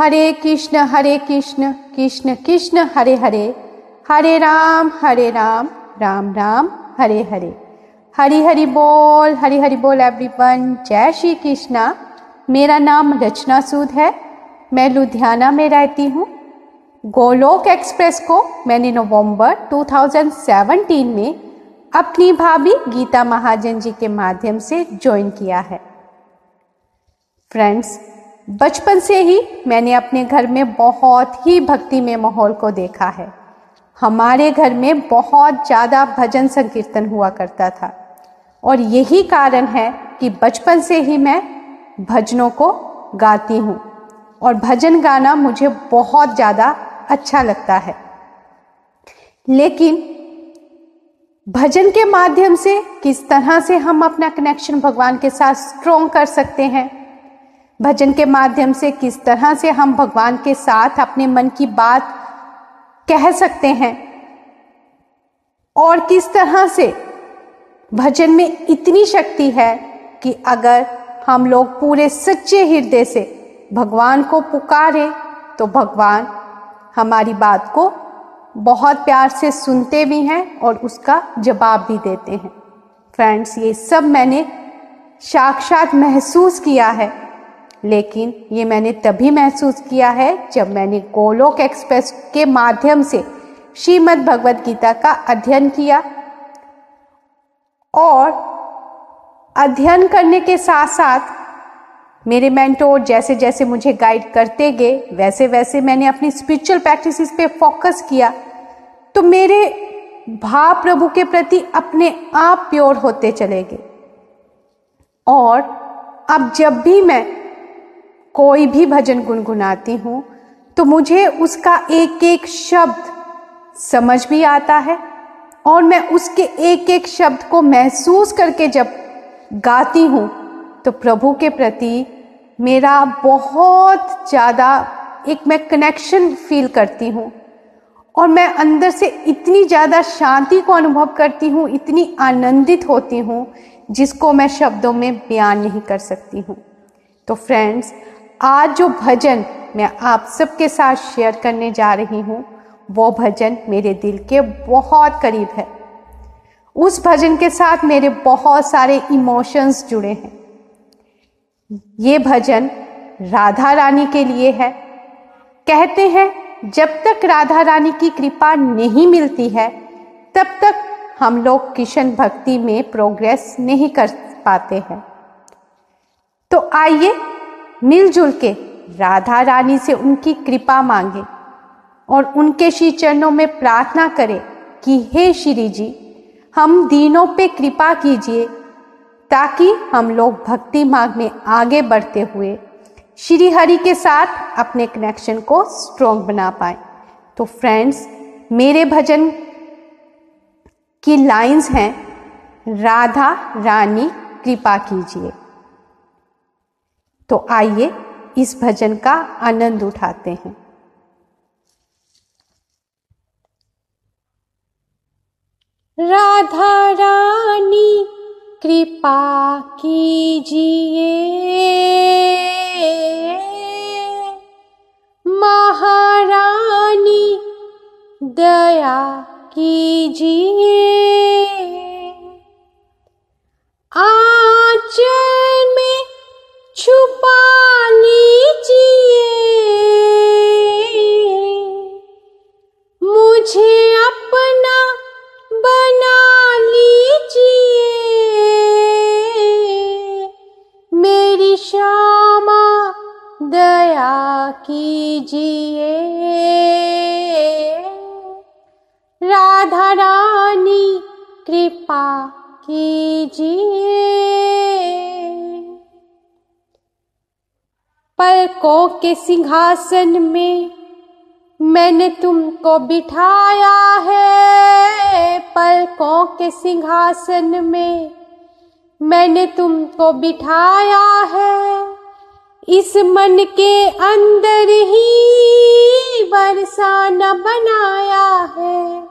हरे कृष्ण हरे कृष्ण कृष्ण कृष्ण, हरे हरे। हरे राम हरे राम राम राम, हरे हरे। हरी हरि बोल, हरी हरि बोल एवरीवन जय श्री कृष्णा। मेरा नाम रचना सूद है। मैं लुधियाना में रहती हूँ। गोलोक एक्सप्रेस को मैंने नवंबर 2017 में अपनी भाभी गीता महाजन जी के माध्यम से ज्वाइन किया है। फ्रेंड्स बचपन से ही मैंने अपने घर में बहुत ही भक्ति में माहौल को देखा है। हमारे घर में बहुत ज़्यादा भजन संकीर्तन हुआ करता था। और यही कारण है कि बचपन से ही मैं भजनों को गाती हूँ। और भजन गाना मुझे बहुत ज़्यादा अच्छा लगता है। लेकिन भजन के माध्यम से किस तरह से हम अपना कनेक्शन भगवान के साथ स्ट्रोंग कर सकते हैं? भजन के माध्यम से किस तरह से हम भगवान के साथ अपने मन की बात कह सकते हैं? और किस तरह से भजन में इतनी शक्ति है कि अगर हम लोग पूरे सच्चे हृदय से भगवान को पुकारे तो भगवान हमारी बात को बहुत प्यार से सुनते भी हैं और उसका जवाब भी देते हैं। फ्रेंड्स, ये सब मैंने साक्षात महसूस किया है। लेकिन ये मैंने तभी महसूस किया है जब मैंने गोलोक एक्सप्रेस के माध्यम से श्रीमद् भगवद गीता का अध्ययन किया। और अध्ययन करने के साथ साथ मेरे मेंटोर जैसे जैसे मुझे गाइड करते गए वैसे वैसे मैंने अपनी स्पिरिचुअल प्रैक्टिसेस पे फोकस किया। तो मेरे भाव प्रभु के प्रति अपने आप प्योर होते चले गए। और अब जब भी मैं कोई भी भजन गुनगुनाती हूँ तो मुझे उसका एक एक शब्द समझ भी आता है और मैं उसके एक एक शब्द को महसूस करके जब गाती हूँ तो प्रभु के प्रति मेरा बहुत ज़्यादा एक मैं कनेक्शन फील करती हूँ और मैं अंदर से इतनी ज़्यादा शांति को अनुभव करती हूँ, इतनी आनंदित होती हूँ, जिसको मैं शब्दों में बयान नहीं कर सकती हूँ। तो फ्रेंड्स आज जो भजन मैं आप सबके साथ शेयर करने जा रही हूँ, वो भजन मेरे दिल के बहुत करीब है। उस भजन के साथ मेरे बहुत सारे इमोशंस जुड़े हैं। ये भजन राधा रानी के लिए है। कहते हैं, जब तक राधा रानी की कृपा नहीं मिलती है, तब तक हम लोग किशन भक्ति में प्रोग्रेस नहीं कर पाते हैं। तो आइए मिलजुल के राधा रानी से उनकी कृपा मांगे और उनके श्री चरणों में प्रार्थना करें कि हे श्री जी, हम दीनों पे कृपा कीजिए ताकि हम लोग भक्ति मार्ग में आगे बढ़ते हुए श्री हरि के साथ अपने कनेक्शन को स्ट्रोंग बना पाए। तो फ्रेंड्स मेरे भजन की लाइंस हैं, राधा रानी, कृपा कीजिए। तो आइए इस भजन का आनंद उठाते हैं। राधा रानी, कृपा कीजिए। महारानी, दया कीजिए। आंचल पलकों के सिंहासन में मैंने तुमको बिठाया है। पलकों के सिंहासन में मैंने तुमको बिठाया है। इस मन के अंदर ही बरसाना बनाया है।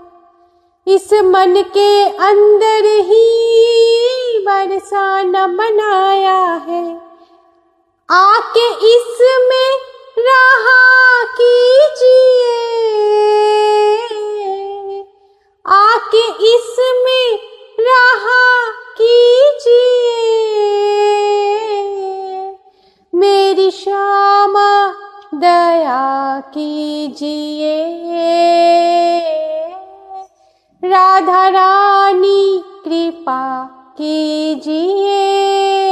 इस मन के अंदर ही बरसाना बनाया है इसमें रहा कीजिए। आके इसमें रहा कीजिए। मेरी श्यामा, दया कीजिए। राधा रानी, कृपा कीजिए।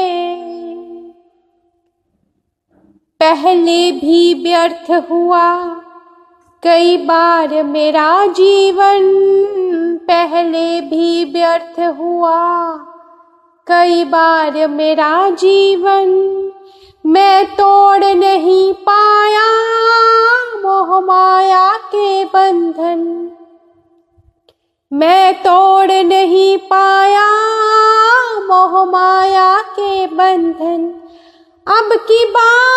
पहले भी व्यर्थ हुआ। कई बार मेरा जीवन पहले भी व्यर्थ हुआ। कई बार मेरा जीवन मैं तोड़ नहीं पाया। मोह माया के बंधन मैं तोड़ नहीं पाया। मोह माया के बंधन अब की बारी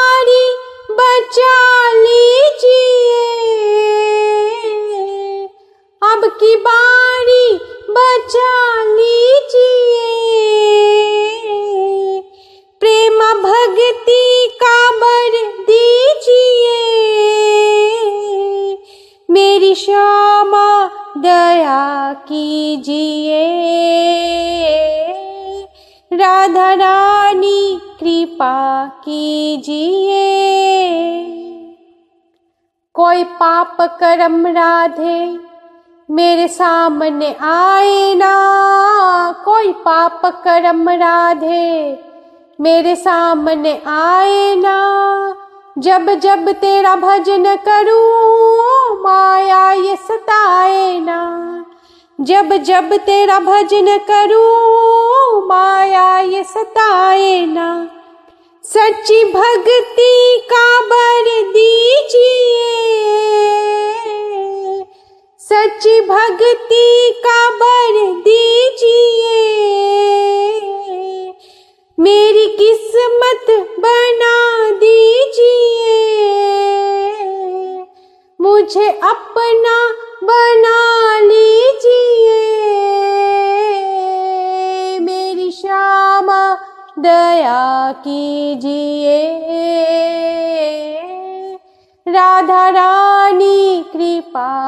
कोई पाप कर्म राधे, मेरे सामने आए ना। कोई पाप कर्म राधे, मेरे सामने आए ना। जब जब तेरा भजन करूँ माया, ये सताए ना। जब जब तेरा भजन करूँ माया, ये सताए ना। सच्ची भक्ति का बर दीजिए भक्ति का बर दीजिए। मेरी किस्मत बना दीजिए। मुझे अपना बना लीजिए। मेरी श्यामा दया कीजिए। राधा रानी, कृपा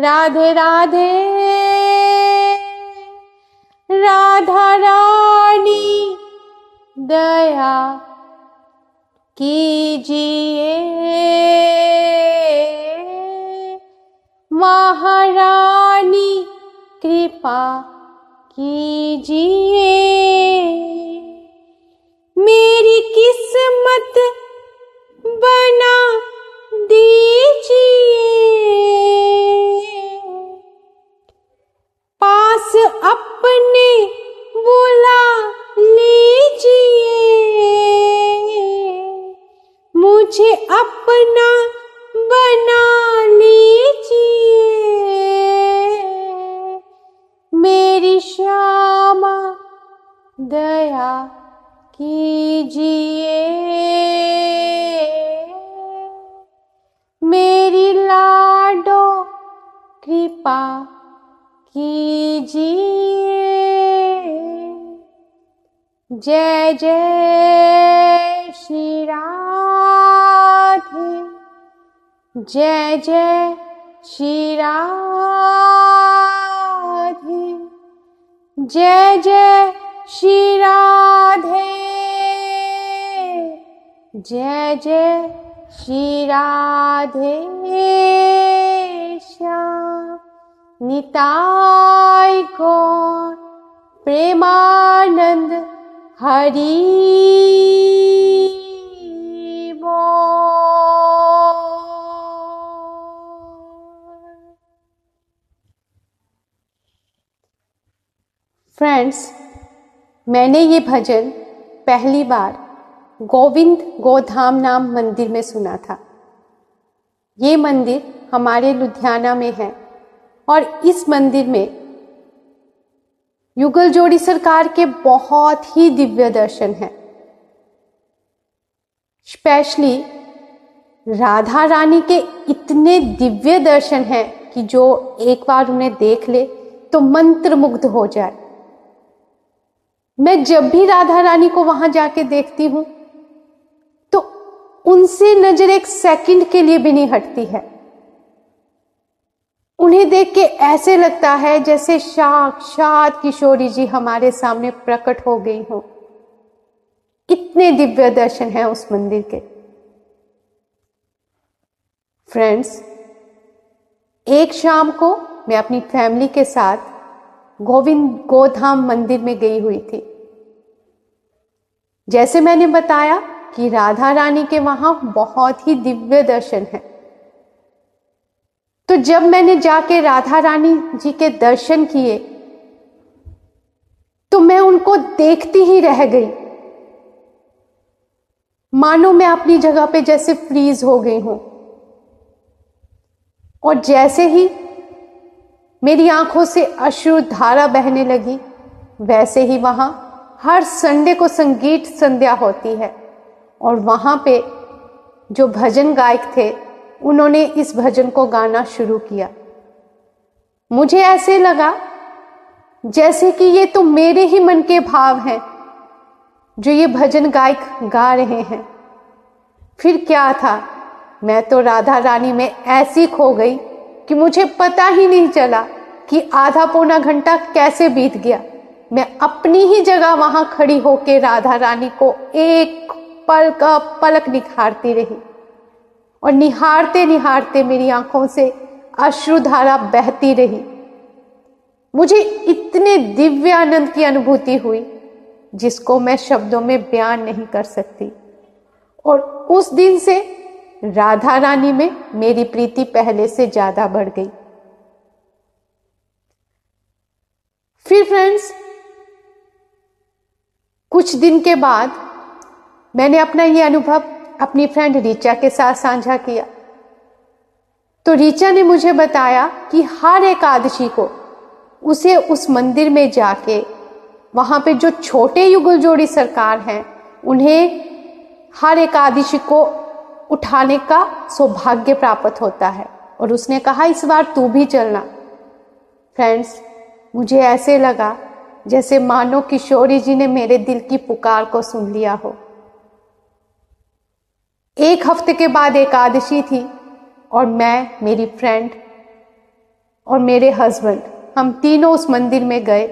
राधे राधे। राधा रानी दया कीजिए। महारानी कृपा कीजिए। मेरी किस्मत बना दीजिए। पास अपने बुला लीजिए। मुझे अपना बना लीजिए। मेरी श्यामा दया कीजिए। जय जय श्री राधे जय जय श्री राधे जय जय श्री राधे जय जय श्री राधे श्याम निताय गौर प्रेमानंद हरि फ्रेंड्स मैंने ये भजन पहली बार गोविंद गोधाम नाम मंदिर में सुना था। ये मंदिर हमारे लुधियाना में है और इस मंदिर में युगल जोड़ी सरकार के बहुत ही दिव्य दर्शन हैं। स्पेशली राधा रानी के इतने दिव्य दर्शन हैं कि जो एक बार उन्हें देख ले तो मंत्र मुग्ध हो जाए। मैं जब भी राधा रानी को वहाँ जाके देखती हूँ तो उनसे नज़र एक सेकंड के लिए भी नहीं हटती है। उन्हें देख के ऐसे लगता है जैसे साक्षात किशोरी जी हमारे सामने प्रकट हो गई हो। कितने दिव्य दर्शन हैं उस मंदिर के। फ्रेंड्स एक शाम को मैं अपनी फैमिली के साथ गोविंद गोधाम मंदिर में गई हुई थी। जैसे मैंने बताया कि राधा रानी के वहाँ बहुत ही दिव्य दर्शन है। तो जब मैंने जाके राधा रानी जी के दर्शन किए तो मैं उनको देखती ही रह गई। मानो मैं अपनी जगह पे जैसे फ्रीज हो गई हूँ। और जैसे ही मेरी आँखों से अश्रु धारा बहने लगी, वैसे ही वहाँ हर संडे को संगीत संध्या होती है। और वहाँ पे जो भजन गायक थे उन्होंने इस भजन को गाना शुरू किया। मुझे ऐसे लगा जैसे कि ये तो मेरे ही मन के भाव हैं, जो ये भजन गायक गा रहे हैं। फिर क्या था? मैं तो राधा रानी में ऐसी खो गई कि मुझे पता ही नहीं चला कि आधा पौना घंटा कैसे बीत गया। मैं अपनी ही जगह वहाँ खड़ी होकर राधा रानी को एक पल का पलक निखारती रही। और निहारते निहारते मेरी आँखों से अश्रुधारा बहती रही। मुझे इतने दिव्य आनंद की अनुभूति हुई, जिसको मैं शब्दों में बयान नहीं कर सकती। और उस दिन से राधा रानी में मेरी प्रीति पहले से ज़्यादा बढ़ गई। फिर फ्रेंड्स, कुछ दिन के बाद मैंने अपना ये अनुभव अपनी फ्रेंड रीचा के साथ साझा किया। तो रीचा ने मुझे बताया कि हर एकादशी को उसे उस मंदिर में जाके, वहाँ पे जो छोटे युगल जोड़ी सरकार हैं, उन्हें हर एकादशी को उठाने का सौभाग्य प्राप्त होता है। और उसने कहा, इस बार तू भी चलना। फ्रेंड्स मुझे ऐसे लगा जैसे मानो किशोरी जी ने मेरे दिल की पुकार को सुन लिया हो। एक हफ़्ते के बाद एकादशी थी और मैं, मेरी फ्रेंड और मेरे हस्बैंड हम तीनों उस मंदिर में गए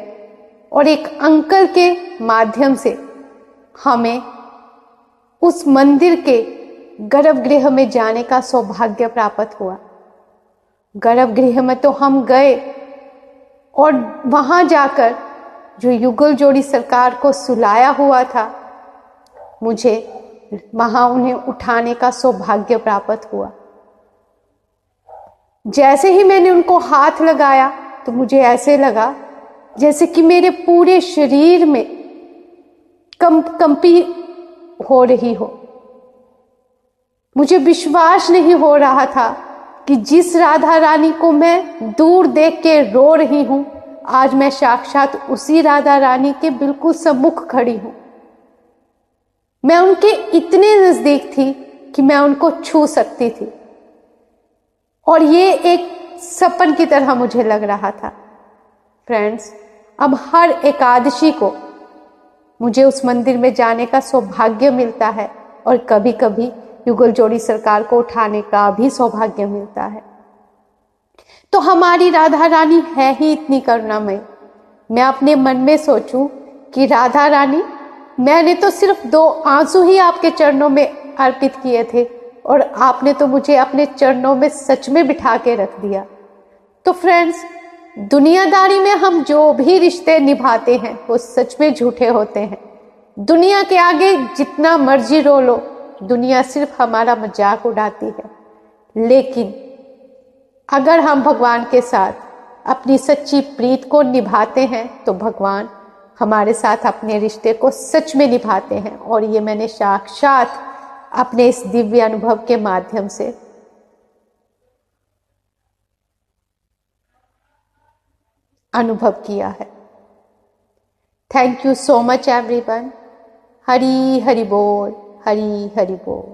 और एक अंकल के माध्यम से हमें उस मंदिर के गर्भगृह में जाने का सौभाग्य प्राप्त हुआ। गर्भगृह में तो हम गए और वहाँ जाकर जो युगल जोड़ी सरकार को सुलाया हुआ था, मुझे वहाँ उन्हें उठाने का सौभाग्य प्राप्त हुआ। जैसे ही मैंने उनको हाथ लगाया तो मुझे ऐसे लगा जैसे कि मेरे पूरे शरीर में कंप, कंपी हो रही हो। मुझे विश्वास नहीं हो रहा था कि जिस राधा रानी को मैं दूर देख के रो रही हूँ, आज मैं साक्षात उसी राधा रानी के बिल्कुल सम्मुख खड़ी हूँ। मैं उनके इतने नज़दीक थी कि मैं उनको छू सकती थी। और ये एक सपन की तरह मुझे लग रहा था। फ्रेंड्स अब हर एकादशी को मुझे उस मंदिर में जाने का सौभाग्य मिलता है और कभी कभी युगल जोड़ी सरकार को उठाने का भी सौभाग्य मिलता है। तो हमारी राधा रानी है ही इतनी करुणामय। मैं अपने मन में सोचूं कि राधा रानी मैंने तो सिर्फ़ दो आँसू ही आपके चरणों में अर्पित किए थे, और आपने तो मुझे अपने चरणों में सच में बिठा के रख दिया। तो फ्रेंड्स दुनियादारी में हम जो भी रिश्ते निभाते हैं, वो सच में झूठे होते हैं। दुनिया के आगे जितना मर्ज़ी रो लो, दुनिया सिर्फ़ हमारा मज़ाक उड़ाती है। लेकिन अगर हम भगवान के साथ अपनी सच्ची प्रीत को निभाते हैं तो भगवान हमारे साथ अपने रिश्ते को सच में निभाते हैं और ये मैंने साक्षात अपने इस दिव्य अनुभव के माध्यम से अनुभव किया है। Thank you so much everyone Hari Hari बोल, हरी हरि बोल।